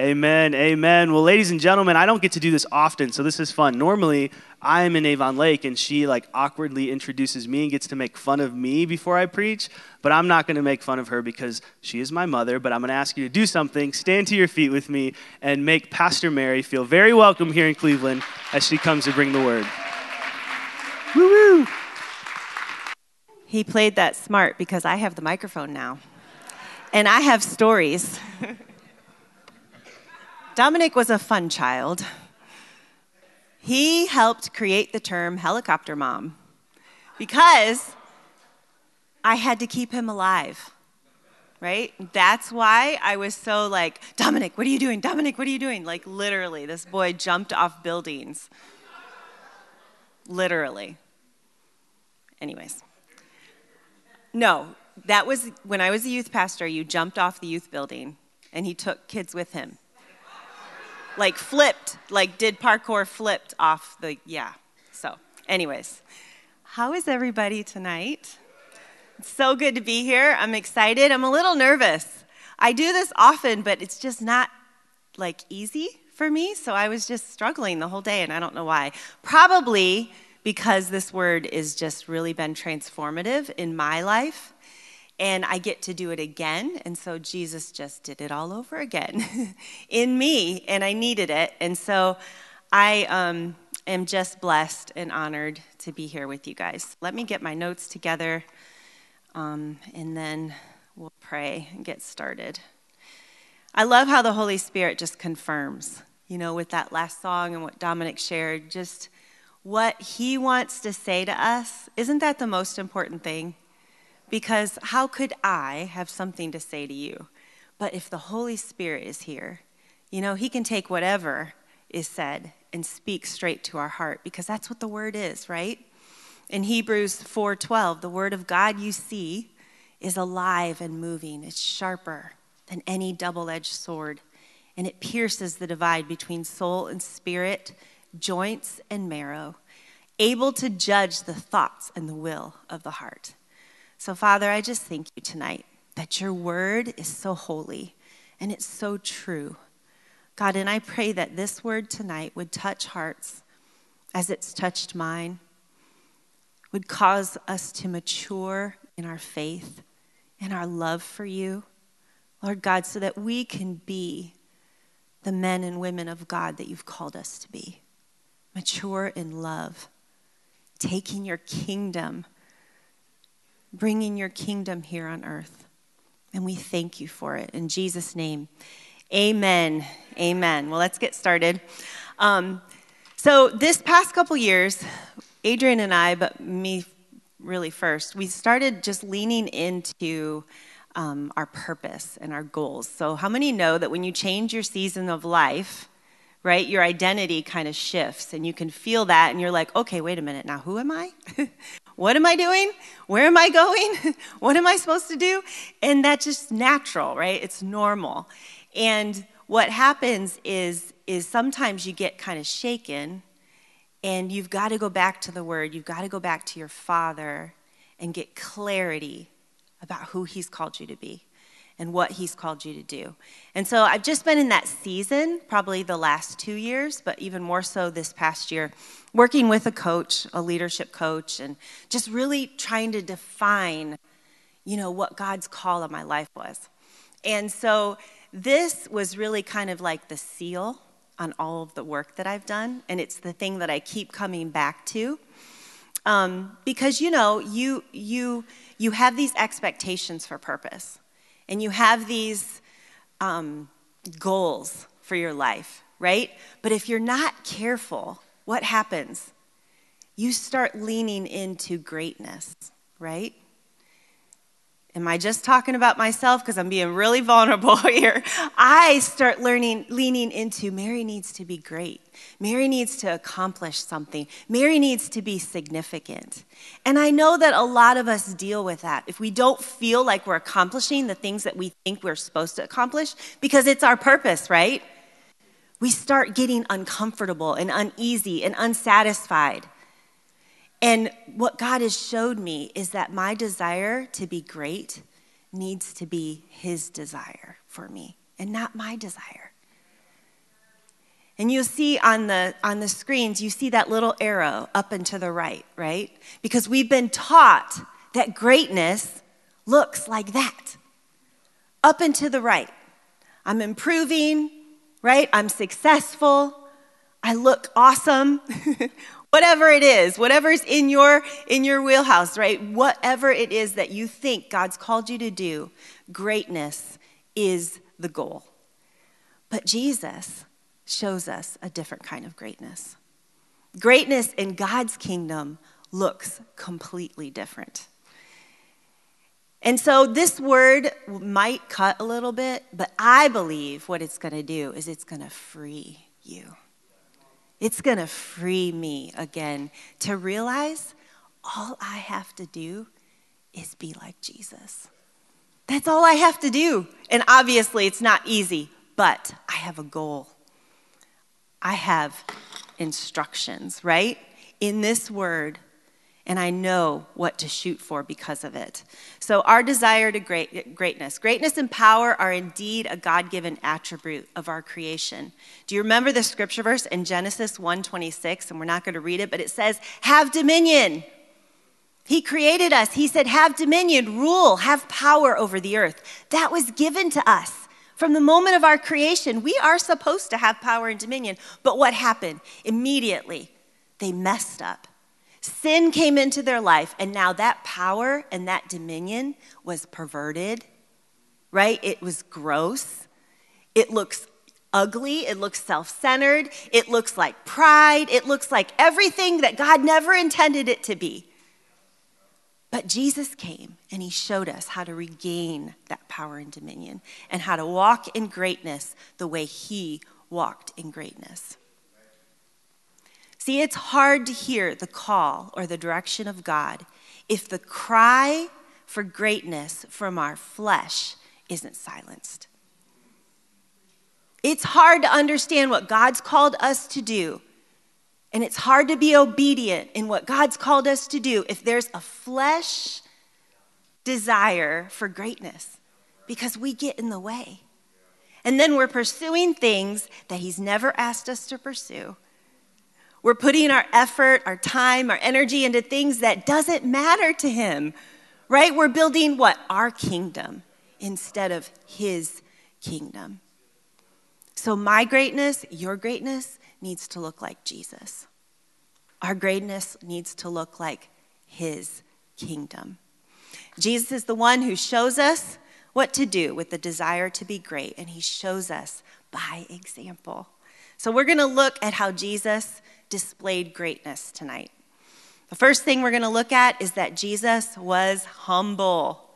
Amen. Amen. Well, ladies and gentlemen, I don't get to do this often, so this is fun. Normally, I'm in Avon Lake and she like awkwardly introduces me and gets to make fun of me before I preach, but I'm not going to make fun of her because she is my mother, but I'm going to ask you to do something. Stand to your feet with me and make Pastor Mary feel very welcome here in Cleveland as she comes to bring the word. Woo woo. He played that smart because I have the microphone now. And I have stories. Dominic was a fun child. He helped create the term helicopter mom because I had to keep him alive, right? That's why I was so like, Dominic, what are you doing? Dominic, what are you doing? Like, literally, this boy jumped off buildings. Literally. Anyways. No, that was when I was a youth pastor, you jumped off the youth building and he took kids with him. Like flipped, like did parkour flipped off the, yeah. So, anyways, how is everybody tonight? It's so good to be here. I'm excited. I'm a little nervous. I do this often, but it's just not like easy for me. So I was just struggling the whole day, and I don't know why. Probably because this word has just really been transformative in my life and I get to do it again. And so Jesus just did it all over again in me, and I needed it. And so I um, am just blessed and honored to be here with you guys. Let me get my notes together, um, and then we'll pray and get started. I love how the Holy Spirit just confirms, you know, with that last song and what Dominic shared, just what he wants to say to us. Isn't that the most important thing? Because how could I have something to say to you? But if the Holy Spirit is here, you know, he can take whatever is said and speak straight to our heart because that's what the word is, right? In Hebrews 4:12, the word of God you see is alive and moving. It's sharper than any double-edged sword, and it pierces the divide between soul and spirit, joints and marrow, able to judge the thoughts and the will of the heart. So, Father, I just thank you tonight that your word is so holy and it's so true. God, and I pray that this word tonight would touch hearts as it's touched mine, would cause us to mature in our faith and our love for you, Lord God, so that we can be the men and women of God that you've called us to be. Mature in love, taking your kingdom bringing your kingdom here on earth. And we thank you for it. In Jesus' name, amen. Amen. Well, let's get started. Um, so, this past couple years, Adrian and I, but me really first, we started just leaning into um, our purpose and our goals. So, how many know that when you change your season of life, right, your identity kind of shifts and you can feel that and you're like, okay, wait a minute, now who am I? What am I doing? Where am I going? what am I supposed to do? And that's just natural, right? It's normal. And what happens is is sometimes you get kind of shaken and you've got to go back to the word. You've got to go back to your father and get clarity about who he's called you to be and what he's called you to do. And so I've just been in that season, probably the last two years, but even more so this past year, working with a coach, a leadership coach, and just really trying to define, you know, what God's call on my life was. And so this was really kind of like the seal on all of the work that I've done, and it's the thing that I keep coming back to. Um, because you know, you you you have these expectations for purpose and you have these um, goals for your life, right? But if you're not careful, what happens? You start leaning into greatness, right? Am I just talking about myself because I'm being really vulnerable here? I start learning, leaning into Mary needs to be great. Mary needs to accomplish something. Mary needs to be significant. And I know that a lot of us deal with that. If we don't feel like we're accomplishing the things that we think we're supposed to accomplish, because it's our purpose, right? We start getting uncomfortable and uneasy and unsatisfied. And what God has showed me is that my desire to be great needs to be His desire for me and not my desire. And you'll see on the, on the screens, you see that little arrow up and to the right, right? Because we've been taught that greatness looks like that up and to the right. I'm improving, right? I'm successful. I look awesome. whatever it is, whatever's in your in your wheelhouse, right? Whatever it is that you think God's called you to do, greatness is the goal. But Jesus shows us a different kind of greatness. Greatness in God's kingdom looks completely different. And so this word might cut a little bit, but I believe what it's going to do is it's going to free you. It's going to free me again to realize all I have to do is be like Jesus. That's all I have to do. And obviously, it's not easy, but I have a goal. I have instructions, right? In this word, and I know what to shoot for because of it. So, our desire to great, greatness, greatness and power are indeed a God-given attribute of our creation. Do you remember the scripture verse in Genesis 1:26? And we're not going to read it, but it says, "Have dominion." He created us. He said, "Have dominion, rule, have power over the earth." That was given to us. From the moment of our creation, we are supposed to have power and dominion. But what happened? Immediately, they messed up. Sin came into their life, and now that power and that dominion was perverted, right? It was gross. It looks ugly. It looks self centered. It looks like pride. It looks like everything that God never intended it to be. But Jesus came and he showed us how to regain that power and dominion and how to walk in greatness the way he walked in greatness. See, it's hard to hear the call or the direction of God if the cry for greatness from our flesh isn't silenced. It's hard to understand what God's called us to do and it's hard to be obedient in what God's called us to do if there's a flesh desire for greatness because we get in the way. And then we're pursuing things that He's never asked us to pursue. We're putting our effort, our time, our energy into things that doesn't matter to Him, right? We're building what? Our kingdom instead of His kingdom. So, my greatness, your greatness, needs to look like Jesus. Our greatness needs to look like his kingdom. Jesus is the one who shows us what to do with the desire to be great, and he shows us by example. So, we're going to look at how Jesus displayed greatness tonight. The first thing we're going to look at is that Jesus was humble.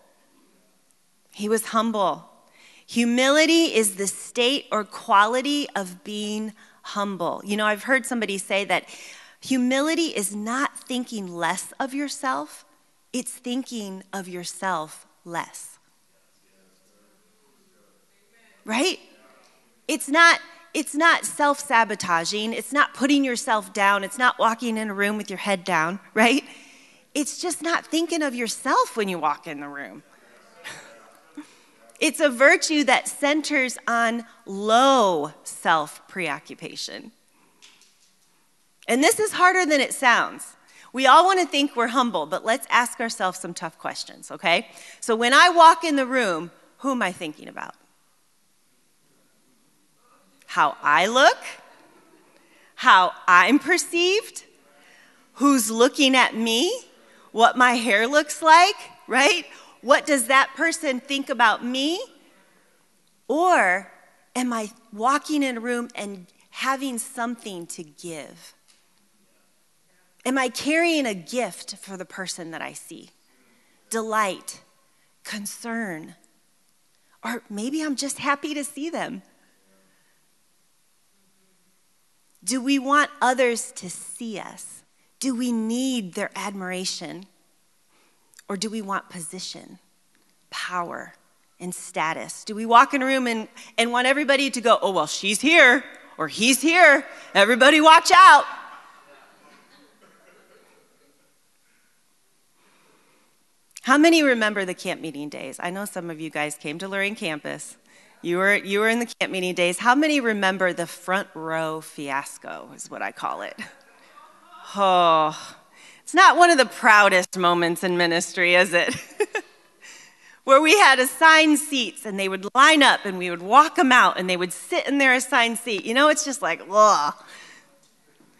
He was humble. Humility is the state or quality of being humble. You know, I've heard somebody say that humility is not thinking less of yourself, it's thinking of yourself less. Right? It's not it's not self-sabotaging, it's not putting yourself down, it's not walking in a room with your head down, right? It's just not thinking of yourself when you walk in the room. It's a virtue that centers on low self preoccupation. And this is harder than it sounds. We all want to think we're humble, but let's ask ourselves some tough questions, okay? So when I walk in the room, who am I thinking about? How I look? How I'm perceived? Who's looking at me? What my hair looks like, right? What does that person think about me? Or am I walking in a room and having something to give? Am I carrying a gift for the person that I see? Delight, concern, or maybe I'm just happy to see them. Do we want others to see us? Do we need their admiration? Or do we want position, power, and status? Do we walk in a room and, and want everybody to go, oh, well, she's here or he's here. Everybody watch out. How many remember the camp meeting days? I know some of you guys came to Lorain campus. You were, you were in the camp meeting days. How many remember the front row fiasco, is what I call it? Oh, it's not one of the proudest moments in ministry, is it? Where we had assigned seats and they would line up and we would walk them out and they would sit in their assigned seat. You know, it's just like, ugh.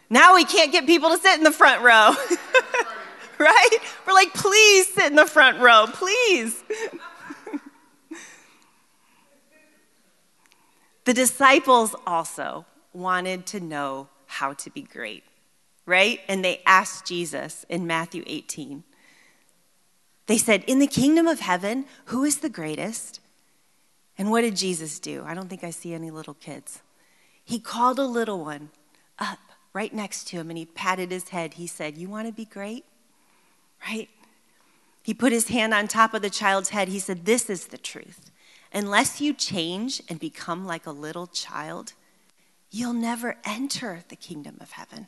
Now we can't get people to sit in the front row. right? We're like, please sit in the front row, please. The disciples also wanted to know how to be great, right? And they asked Jesus in Matthew 18. They said, In the kingdom of heaven, who is the greatest? And what did Jesus do? I don't think I see any little kids. He called a little one up right next to him and he patted his head. He said, You want to be great? Right? He put his hand on top of the child's head. He said, This is the truth. Unless you change and become like a little child, you'll never enter the kingdom of heaven.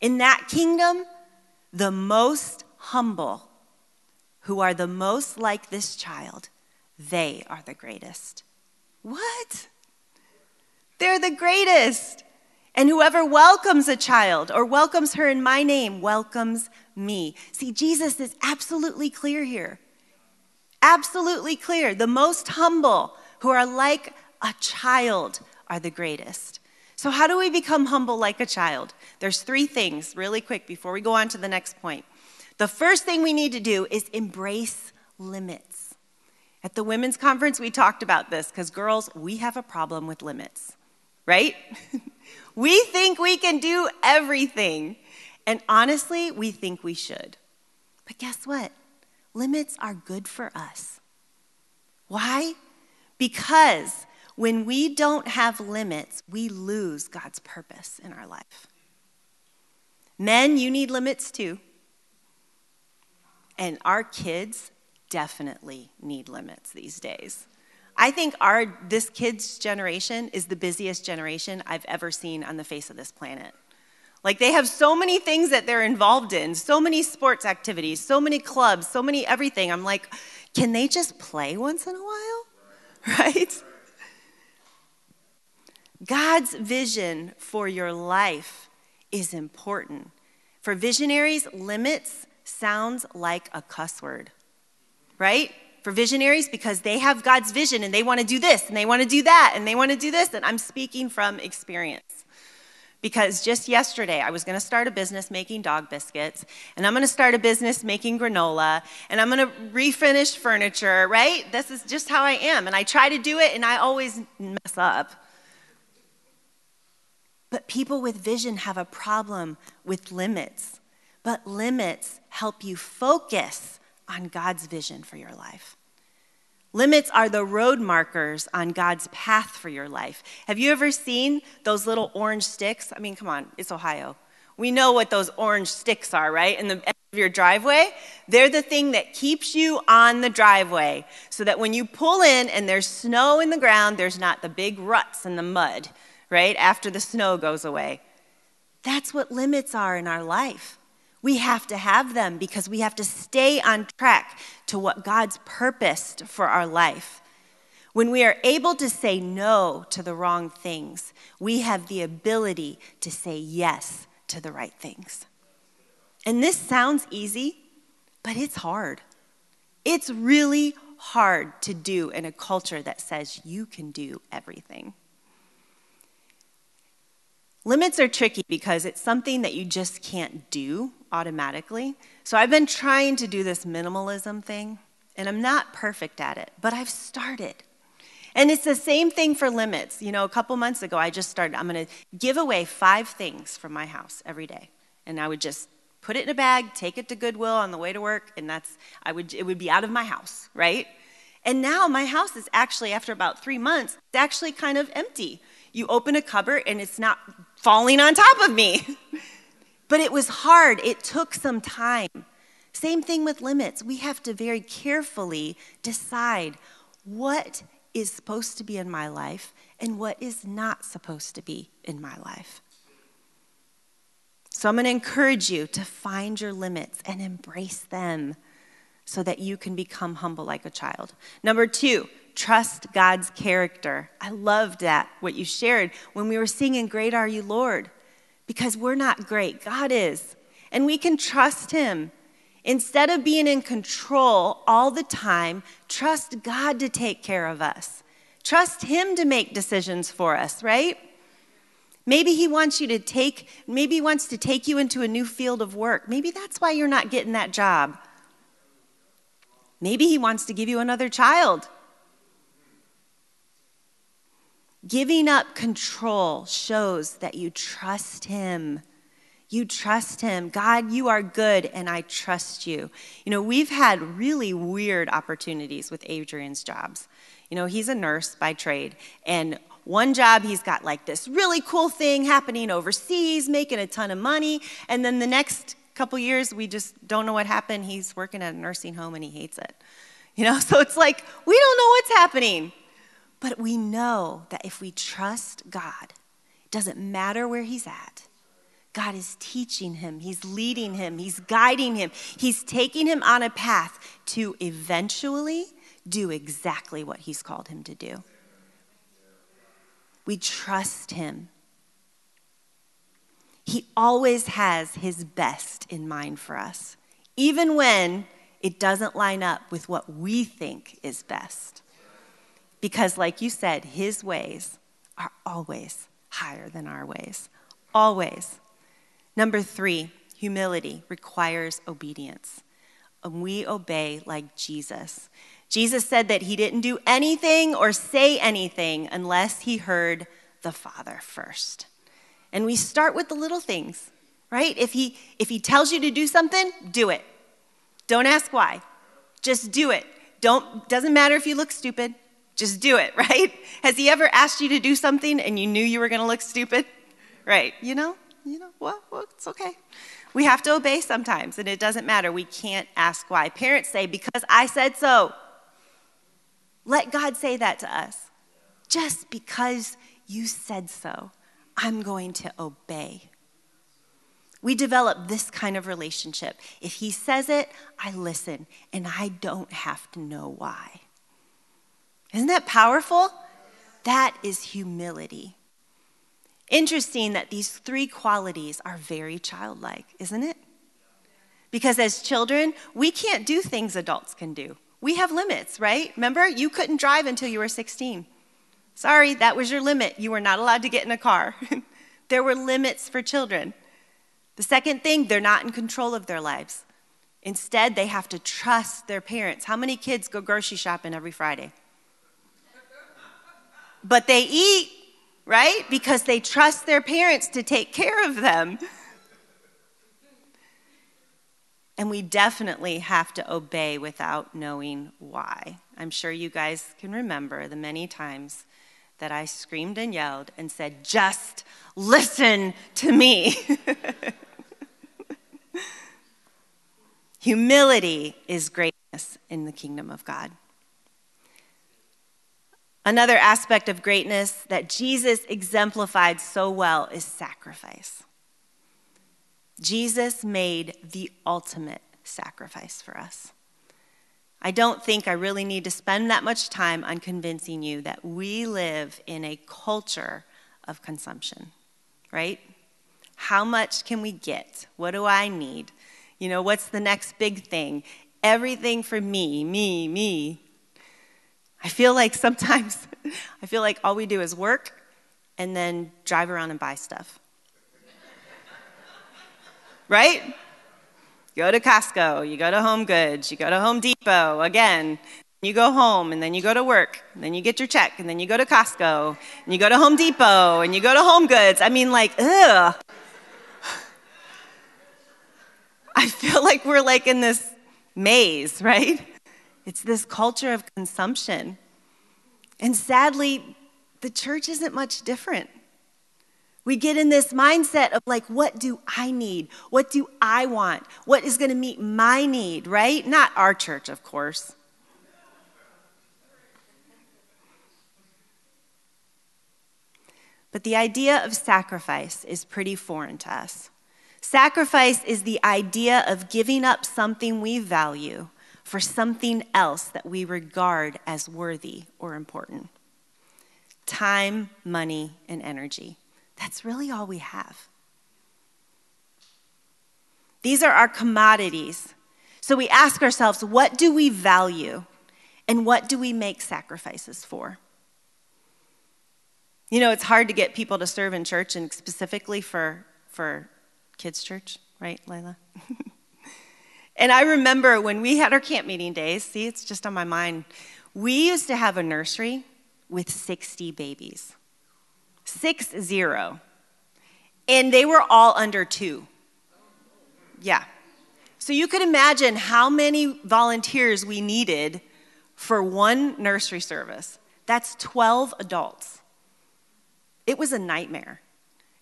In that kingdom, the most humble, who are the most like this child, they are the greatest. What? They're the greatest. And whoever welcomes a child or welcomes her in my name welcomes me. See, Jesus is absolutely clear here absolutely clear. The most humble, who are like a child, are the greatest. So, how do we become humble like a child? There's three things, really quick, before we go on to the next point. The first thing we need to do is embrace limits. At the women's conference, we talked about this because, girls, we have a problem with limits, right? we think we can do everything. And honestly, we think we should. But guess what? Limits are good for us. Why? Because when we don't have limits, we lose God's purpose in our life. Men, you need limits too. And our kids definitely need limits these days. I think our this kids generation is the busiest generation I've ever seen on the face of this planet. Like they have so many things that they're involved in, so many sports activities, so many clubs, so many everything. I'm like, can they just play once in a while? Right? God's vision for your life is important. For visionaries, limits sounds like a cuss word, right? For visionaries, because they have God's vision and they want to do this and they want to do that and they want to do this. And I'm speaking from experience because just yesterday I was going to start a business making dog biscuits, and I'm going to start a business making granola, and I'm going to refinish furniture, right? This is just how I am. And I try to do it, and I always mess up. But people with vision have a problem with limits. But limits help you focus on God's vision for your life. Limits are the road markers on God's path for your life. Have you ever seen those little orange sticks? I mean, come on, it's Ohio. We know what those orange sticks are, right? In the end of your driveway. They're the thing that keeps you on the driveway so that when you pull in and there's snow in the ground, there's not the big ruts in the mud, right? After the snow goes away. That's what limits are in our life. We have to have them because we have to stay on track to what God's purposed for our life. When we are able to say no to the wrong things, we have the ability to say yes to the right things. And this sounds easy, but it's hard. It's really hard to do in a culture that says you can do everything. Limits are tricky because it's something that you just can't do automatically. So I've been trying to do this minimalism thing, and I'm not perfect at it, but I've started. And it's the same thing for limits. You know, a couple months ago, I just started, I'm going to give away five things from my house every day. And I would just put it in a bag, take it to Goodwill on the way to work, and that's, I would, it would be out of my house, right? And now my house is actually, after about three months, it's actually kind of empty. You open a cupboard and it's not falling on top of me. but it was hard, it took some time. Same thing with limits. We have to very carefully decide what is supposed to be in my life and what is not supposed to be in my life. So I'm going to encourage you to find your limits and embrace them so that you can become humble like a child. Number two, trust God's character. I loved that, what you shared when we were singing, Great Are You, Lord, because we're not great. God is. And we can trust Him. Instead of being in control all the time, trust God to take care of us. Trust Him to make decisions for us, right? Maybe He wants you to take, maybe He wants to take you into a new field of work. Maybe that's why you're not getting that job. Maybe He wants to give you another child. Giving up control shows that you trust Him. You trust him. God, you are good, and I trust you. You know, we've had really weird opportunities with Adrian's jobs. You know, he's a nurse by trade, and one job he's got like this really cool thing happening overseas, making a ton of money, and then the next couple years we just don't know what happened. He's working at a nursing home and he hates it. You know, so it's like we don't know what's happening. But we know that if we trust God, it doesn't matter where he's at God is teaching him, He's leading him, He's guiding him, He's taking him on a path to eventually do exactly what He's called him to do. We trust Him. He always has His best in mind for us, even when it doesn't line up with what we think is best. Because, like you said, His ways are always higher than our ways. Always. Number three, humility requires obedience. And we obey like Jesus. Jesus said that he didn't do anything or say anything unless he heard the Father first. And we start with the little things, right? If he if he tells you to do something, do it. Don't ask why. Just do it. Don't doesn't matter if you look stupid. Just do it, right? Has he ever asked you to do something and you knew you were going to look stupid? Right, you know? you know, well, well, it's okay. We have to obey sometimes, and it doesn't matter. We can't ask why. Parents say, because I said so. Let God say that to us. Just because you said so, I'm going to obey. We develop this kind of relationship. If He says it, I listen, and I don't have to know why. Isn't that powerful? That is humility. Interesting that these three qualities are very childlike, isn't it? Because as children, we can't do things adults can do. We have limits, right? Remember, you couldn't drive until you were 16. Sorry, that was your limit. You were not allowed to get in a car. there were limits for children. The second thing, they're not in control of their lives. Instead, they have to trust their parents. How many kids go grocery shopping every Friday? But they eat right? Because they trust their parents to take care of them. And we definitely have to obey without knowing why. I'm sure you guys can remember the many times that I screamed and yelled and said, Just listen to me. Humility is greatness in the kingdom of God. Another aspect of greatness that Jesus exemplified so well is sacrifice. Jesus made the ultimate sacrifice for us. I don't think I really need to spend that much time on convincing you that we live in a culture of consumption, right? How much can we get? What do I need? You know, what's the next big thing? Everything for me, me, me, I feel like sometimes, I feel like all we do is work and then drive around and buy stuff. right? Go to Costco, you go to Home Goods, you go to Home Depot again. You go home and then you go to work, and then you get your check, and then you go to Costco, and you go to Home Depot, and you go to Home Goods. I mean, like, ugh. I feel like we're like in this maze, right? It's this culture of consumption. And sadly, the church isn't much different. We get in this mindset of like, what do I need? What do I want? What is going to meet my need, right? Not our church, of course. But the idea of sacrifice is pretty foreign to us. Sacrifice is the idea of giving up something we value for something else that we regard as worthy or important. Time, money, and energy. That's really all we have. These are our commodities. So we ask ourselves, what do we value and what do we make sacrifices for? You know, it's hard to get people to serve in church and specifically for, for kids' church, right, Lila? and I remember when we had our camp meeting days, see, it's just on my mind. We used to have a nursery with 60 babies, six zero. And they were all under two. Yeah. So you could imagine how many volunteers we needed for one nursery service. That's 12 adults. It was a nightmare.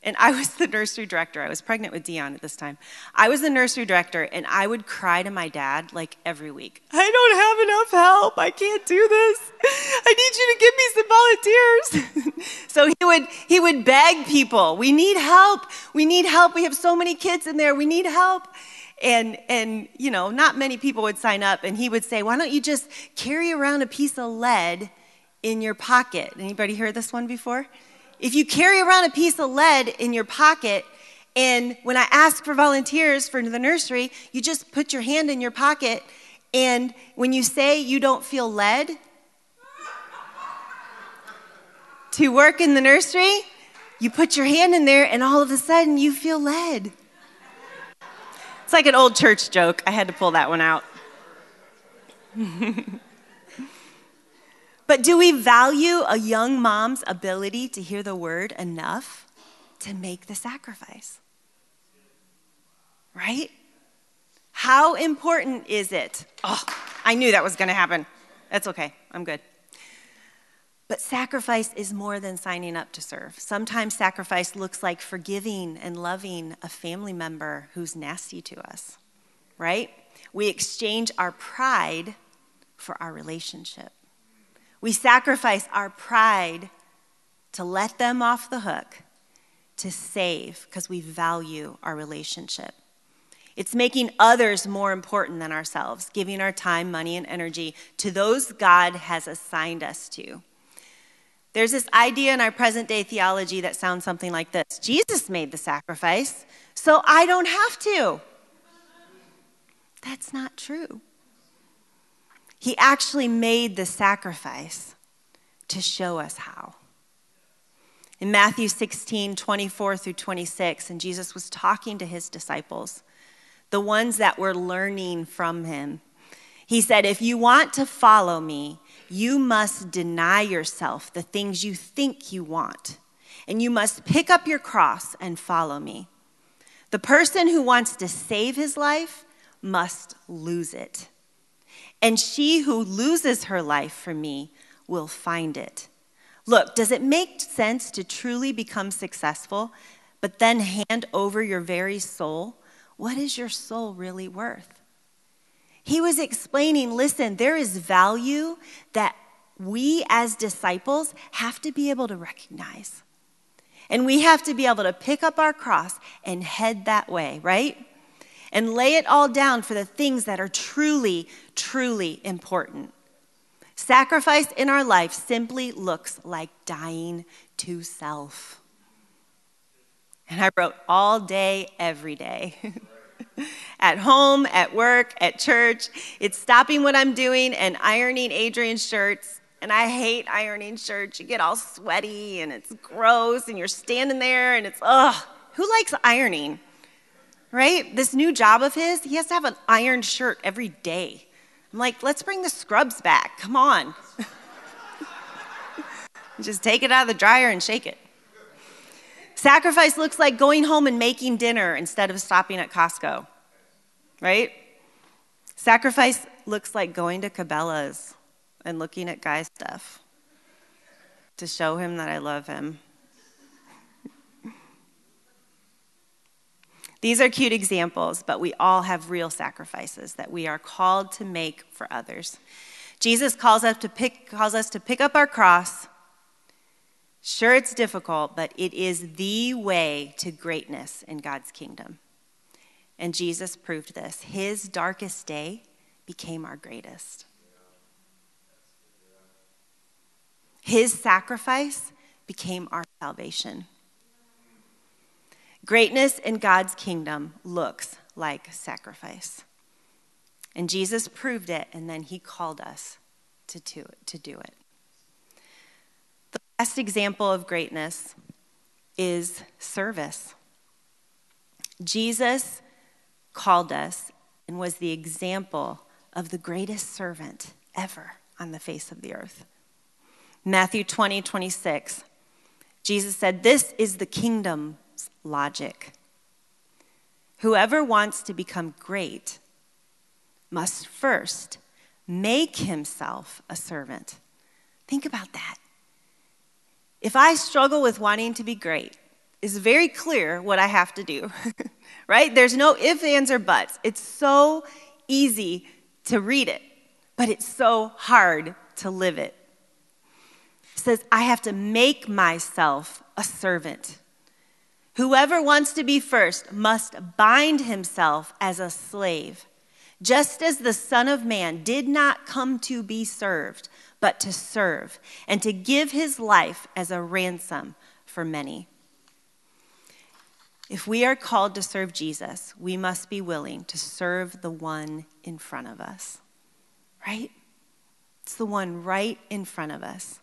And I was the nursery director. I was pregnant with Dion at this time. I was the nursery director, and I would cry to my dad like every week. I don't have enough help. I can't do this. I need you to give me some volunteers. so he would he would beg people, "We need help. We need help. We have so many kids in there. We need help." And and you know, not many people would sign up. And he would say, "Why don't you just carry around a piece of lead in your pocket?" Anybody heard this one before? If you carry around a piece of lead in your pocket, and when I ask for volunteers for the nursery, you just put your hand in your pocket, and when you say you don't feel led to work in the nursery, you put your hand in there, and all of a sudden you feel led. It's like an old church joke. I had to pull that one out. But do we value a young mom's ability to hear the word enough to make the sacrifice? Right? How important is it? Oh, I knew that was going to happen. That's okay. I'm good. But sacrifice is more than signing up to serve. Sometimes sacrifice looks like forgiving and loving a family member who's nasty to us, right? We exchange our pride for our relationship. We sacrifice our pride to let them off the hook, to save, because we value our relationship. It's making others more important than ourselves, giving our time, money, and energy to those God has assigned us to. There's this idea in our present day theology that sounds something like this Jesus made the sacrifice, so I don't have to. That's not true. He actually made the sacrifice to show us how. In Matthew 16, 24 through 26, and Jesus was talking to his disciples, the ones that were learning from him. He said, If you want to follow me, you must deny yourself the things you think you want, and you must pick up your cross and follow me. The person who wants to save his life must lose it and she who loses her life for me will find it. Look, does it make sense to truly become successful, but then hand over your very soul? What is your soul really worth? He was explaining listen, there is value that we as disciples have to be able to recognize. And we have to be able to pick up our cross and head that way, right? And lay it all down for the things that are truly, truly important. Sacrifice in our life simply looks like dying to self. And I wrote all day, every day. at home, at work, at church. It's stopping what I'm doing and ironing Adrian's shirts. And I hate ironing shirts. You get all sweaty and it's gross and you're standing there and it's, ugh. Who likes ironing? Right? This new job of his, he has to have an ironed shirt every day. I'm like, let's bring the scrubs back. Come on. Just take it out of the dryer and shake it. Sacrifice looks like going home and making dinner instead of stopping at Costco, right? Sacrifice looks like going to Cabela's and looking at guy stuff to show him that I love him. These are cute examples, but we all have real sacrifices that we are called to make for others. Jesus calls us to pick, calls us to pick up our cross. Sure, it's difficult, but it is the way to greatness in God's kingdom. And Jesus proved this. His darkest day became our greatest. His sacrifice became our salvation. Greatness in God's kingdom looks like sacrifice. And Jesus proved it, and then he called us to do it. To do it. The last example of greatness is service. Jesus called us and was the example of the greatest servant ever on the face of the earth. Matthew 20, 26, Jesus said, This is the logic. Whoever wants to become great must first make himself a servant. Think about that. If I struggle with wanting to be great, it's very clear what I have to do, right? There's no ifs, ands, or buts. It's so easy to read it, but it's so hard to live it. It says, I have to make myself a servant. Whoever wants to be first must bind himself as a slave, just as the Son of Man did not come to be served, but to serve, and to give his life as a ransom for many. If we are called to serve Jesus, we must be willing to serve the one in front of us, right? It's the one right in front of us.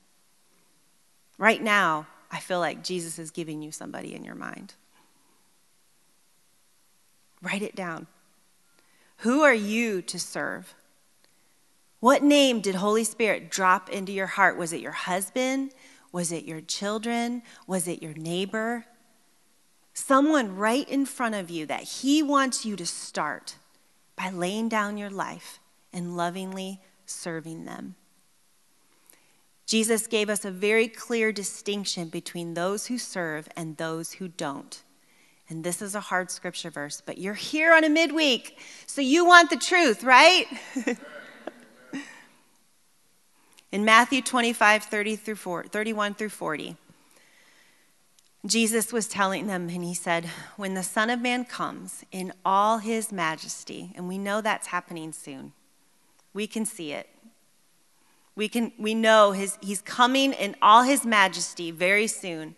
Right now, I feel like Jesus is giving you somebody in your mind. Write it down. Who are you to serve? What name did Holy Spirit drop into your heart? Was it your husband? Was it your children? Was it your neighbor? Someone right in front of you that He wants you to start by laying down your life and lovingly serving them. Jesus gave us a very clear distinction between those who serve and those who don't. And this is a hard scripture verse, but you're here on a midweek, so you want the truth, right? In Matthew 25, 30 through 40, 31 through 40, Jesus was telling them, and he said, When the Son of Man comes in all his majesty, and we know that's happening soon, we can see it. We, can, we know his, he's coming in all his majesty very soon,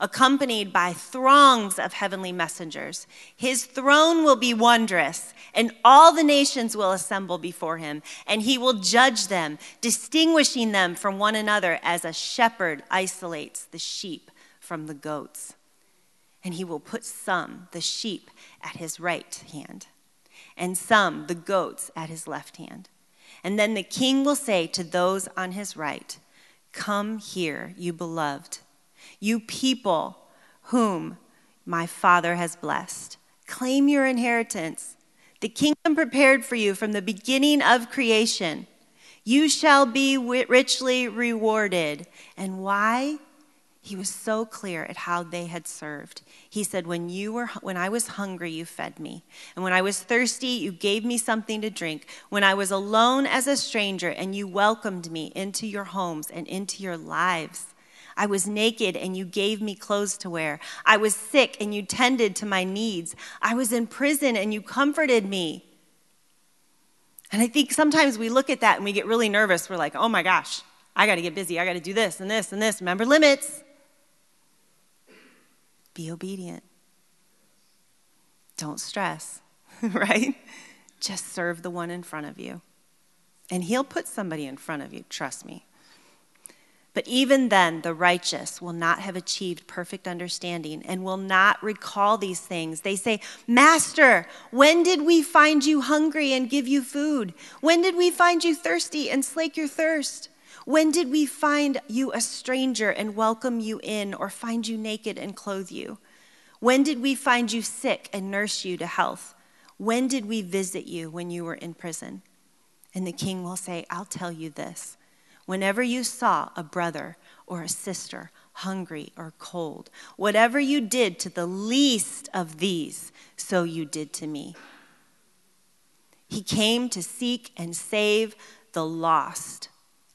accompanied by throngs of heavenly messengers. His throne will be wondrous, and all the nations will assemble before him, and he will judge them, distinguishing them from one another as a shepherd isolates the sheep from the goats. And he will put some, the sheep, at his right hand, and some, the goats, at his left hand. And then the king will say to those on his right, Come here, you beloved, you people whom my Father has blessed. Claim your inheritance, the kingdom prepared for you from the beginning of creation. You shall be richly rewarded. And why? He was so clear at how they had served. He said, when, you were, when I was hungry, you fed me. And when I was thirsty, you gave me something to drink. When I was alone as a stranger, and you welcomed me into your homes and into your lives. I was naked, and you gave me clothes to wear. I was sick, and you tended to my needs. I was in prison, and you comforted me. And I think sometimes we look at that and we get really nervous. We're like, oh my gosh, I got to get busy. I got to do this and this and this. Remember limits. Be obedient. Don't stress, right? Just serve the one in front of you. And he'll put somebody in front of you, trust me. But even then, the righteous will not have achieved perfect understanding and will not recall these things. They say, Master, when did we find you hungry and give you food? When did we find you thirsty and slake your thirst? When did we find you a stranger and welcome you in, or find you naked and clothe you? When did we find you sick and nurse you to health? When did we visit you when you were in prison? And the king will say, I'll tell you this. Whenever you saw a brother or a sister hungry or cold, whatever you did to the least of these, so you did to me. He came to seek and save the lost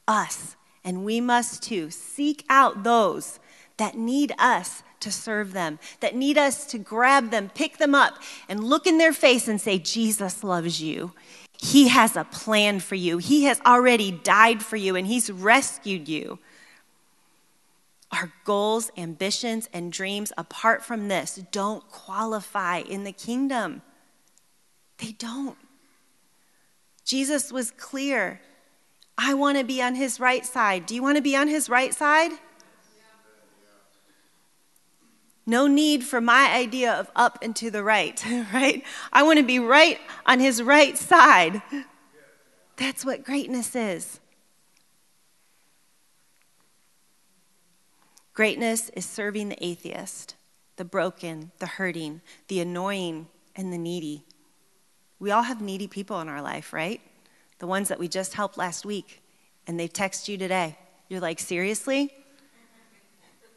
us, and we must too seek out those that need us to serve them, that need us to grab them, pick them up, and look in their face and say, Jesus loves you. He has a plan for you. He has already died for you and He's rescued you. Our goals, ambitions, and dreams apart from this don't qualify in the kingdom. They don't. Jesus was clear. I want to be on his right side. Do you want to be on his right side? No need for my idea of up and to the right, right? I want to be right on his right side. That's what greatness is. Greatness is serving the atheist, the broken, the hurting, the annoying, and the needy. We all have needy people in our life, right? The ones that we just helped last week, and they text you today. You're like, seriously?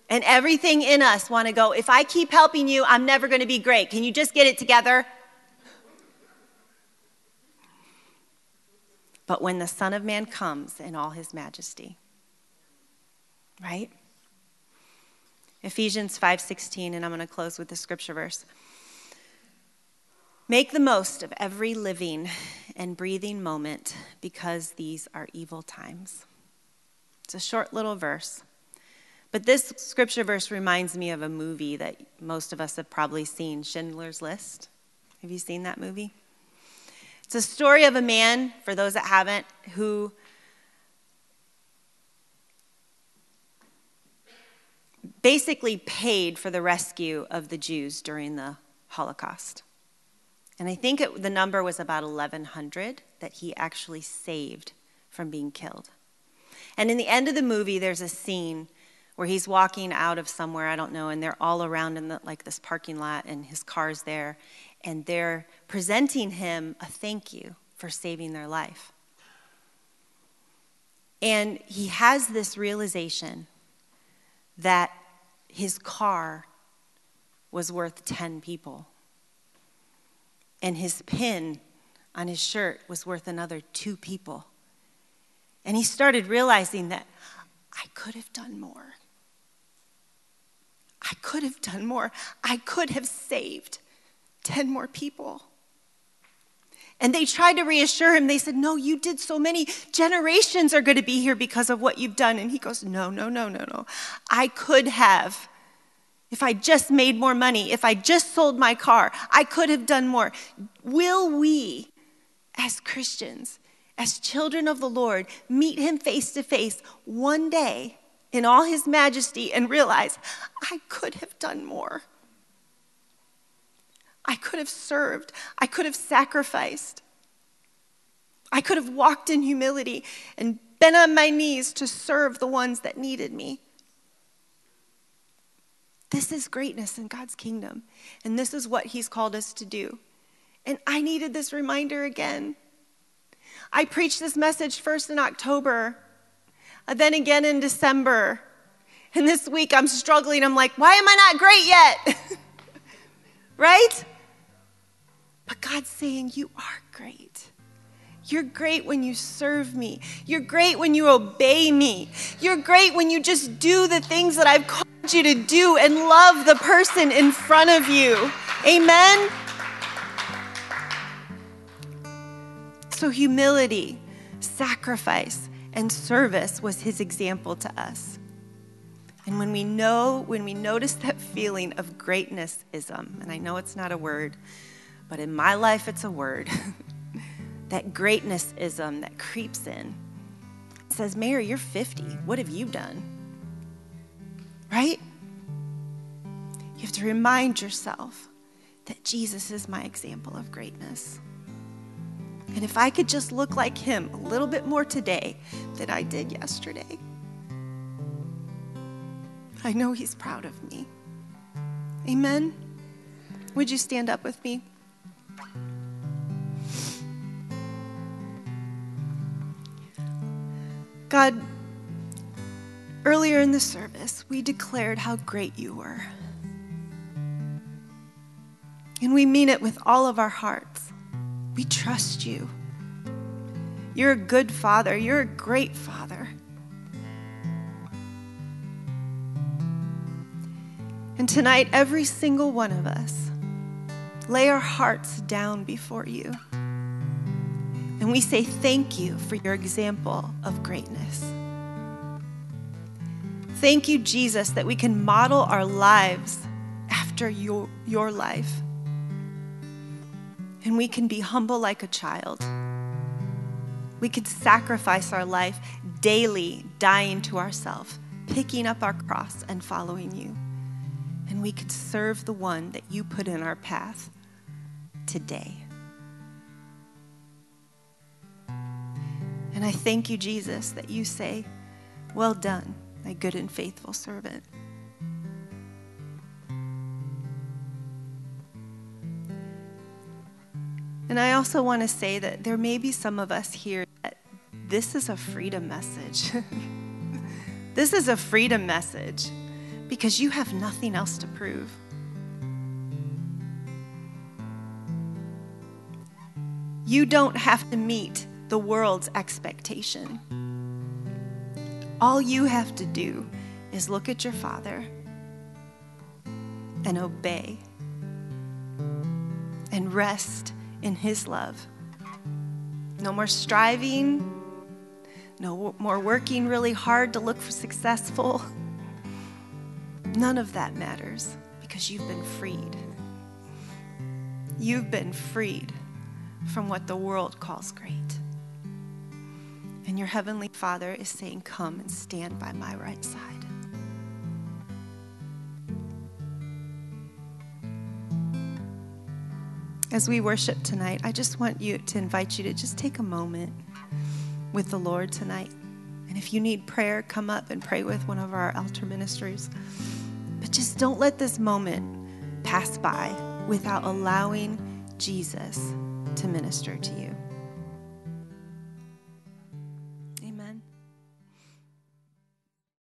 And everything in us want to go, if I keep helping you, I'm never going to be great. Can you just get it together? But when the Son of Man comes in all his majesty, right? Ephesians 5:16 and I'm going to close with the scripture verse. Make the most of every living and breathing moment because these are evil times. It's a short little verse. But this scripture verse reminds me of a movie that most of us have probably seen Schindler's List. Have you seen that movie? It's a story of a man, for those that haven't, who basically paid for the rescue of the Jews during the Holocaust. And I think it, the number was about 1,100 that he actually saved from being killed. And in the end of the movie, there's a scene where he's walking out of somewhere, I don't know, and they're all around in the, like this parking lot, and his car's there, and they're presenting him a thank you for saving their life. And he has this realization that his car was worth 10 people and his pin on his shirt was worth another two people. And he started realizing that I could have done more. I could have done more. I could have saved 10 more people. And they tried to reassure him. They said, No, you did so many. Generations are going to be here because of what you've done. And he goes, No, no, no, no, no. I could have if I just made more money, if I just sold my car, I could have done more. Will we, as Christians, as children of the Lord, meet him face to face one day in all his majesty and realize, I could have done more? I could have served, I could have sacrificed, I could have walked in humility and been on my knees to serve the ones that needed me. This is greatness in God's kingdom. And this is what He's called us to do. And I needed this reminder again. I preached this message first in October, uh, then again in December. And this week I'm struggling. I'm like, why am I not great yet? right? But God's saying, You are great. You're great when you serve me. You're great when you obey me. You're great when you just do the things that I've called you to do and love the person in front of you. Amen? So, humility, sacrifice, and service was his example to us. And when we know, when we notice that feeling of greatnessism, and I know it's not a word, but in my life it's a word, that greatnessism that creeps in, says, Mary, you're 50. What have you done? right? You have to remind yourself that Jesus is my example of greatness. And if I could just look like him a little bit more today than I did yesterday, I know he's proud of me. Amen? Would you stand up with me? God, Earlier in the service, we declared how great you were. And we mean it with all of our hearts. We trust you. You're a good father, you're a great father. And tonight, every single one of us lay our hearts down before you. And we say thank you for your example of greatness. Thank you, Jesus, that we can model our lives after your, your life. And we can be humble like a child. We can sacrifice our life daily, dying to ourselves, picking up our cross and following you. And we could serve the one that you put in our path today. And I thank you, Jesus, that you say, Well done, my good and faithful servant. And I also want to say that there may be some of us here that this is a freedom message. this is a freedom message because you have nothing else to prove. You don't have to meet the world's expectation. All you have to do is look at your Father and obey and rest in His love. No more striving, no more working really hard to look for successful. None of that matters because you've been freed. You've been freed from what the world calls great. And your Heavenly Father is saying, Come and stand by my right side. As we worship tonight, I just want you to invite you to just take a moment with the Lord tonight. And if you need prayer, come up and pray with one of our altar ministers. But just don't let this moment pass by without allowing Jesus to minister to you.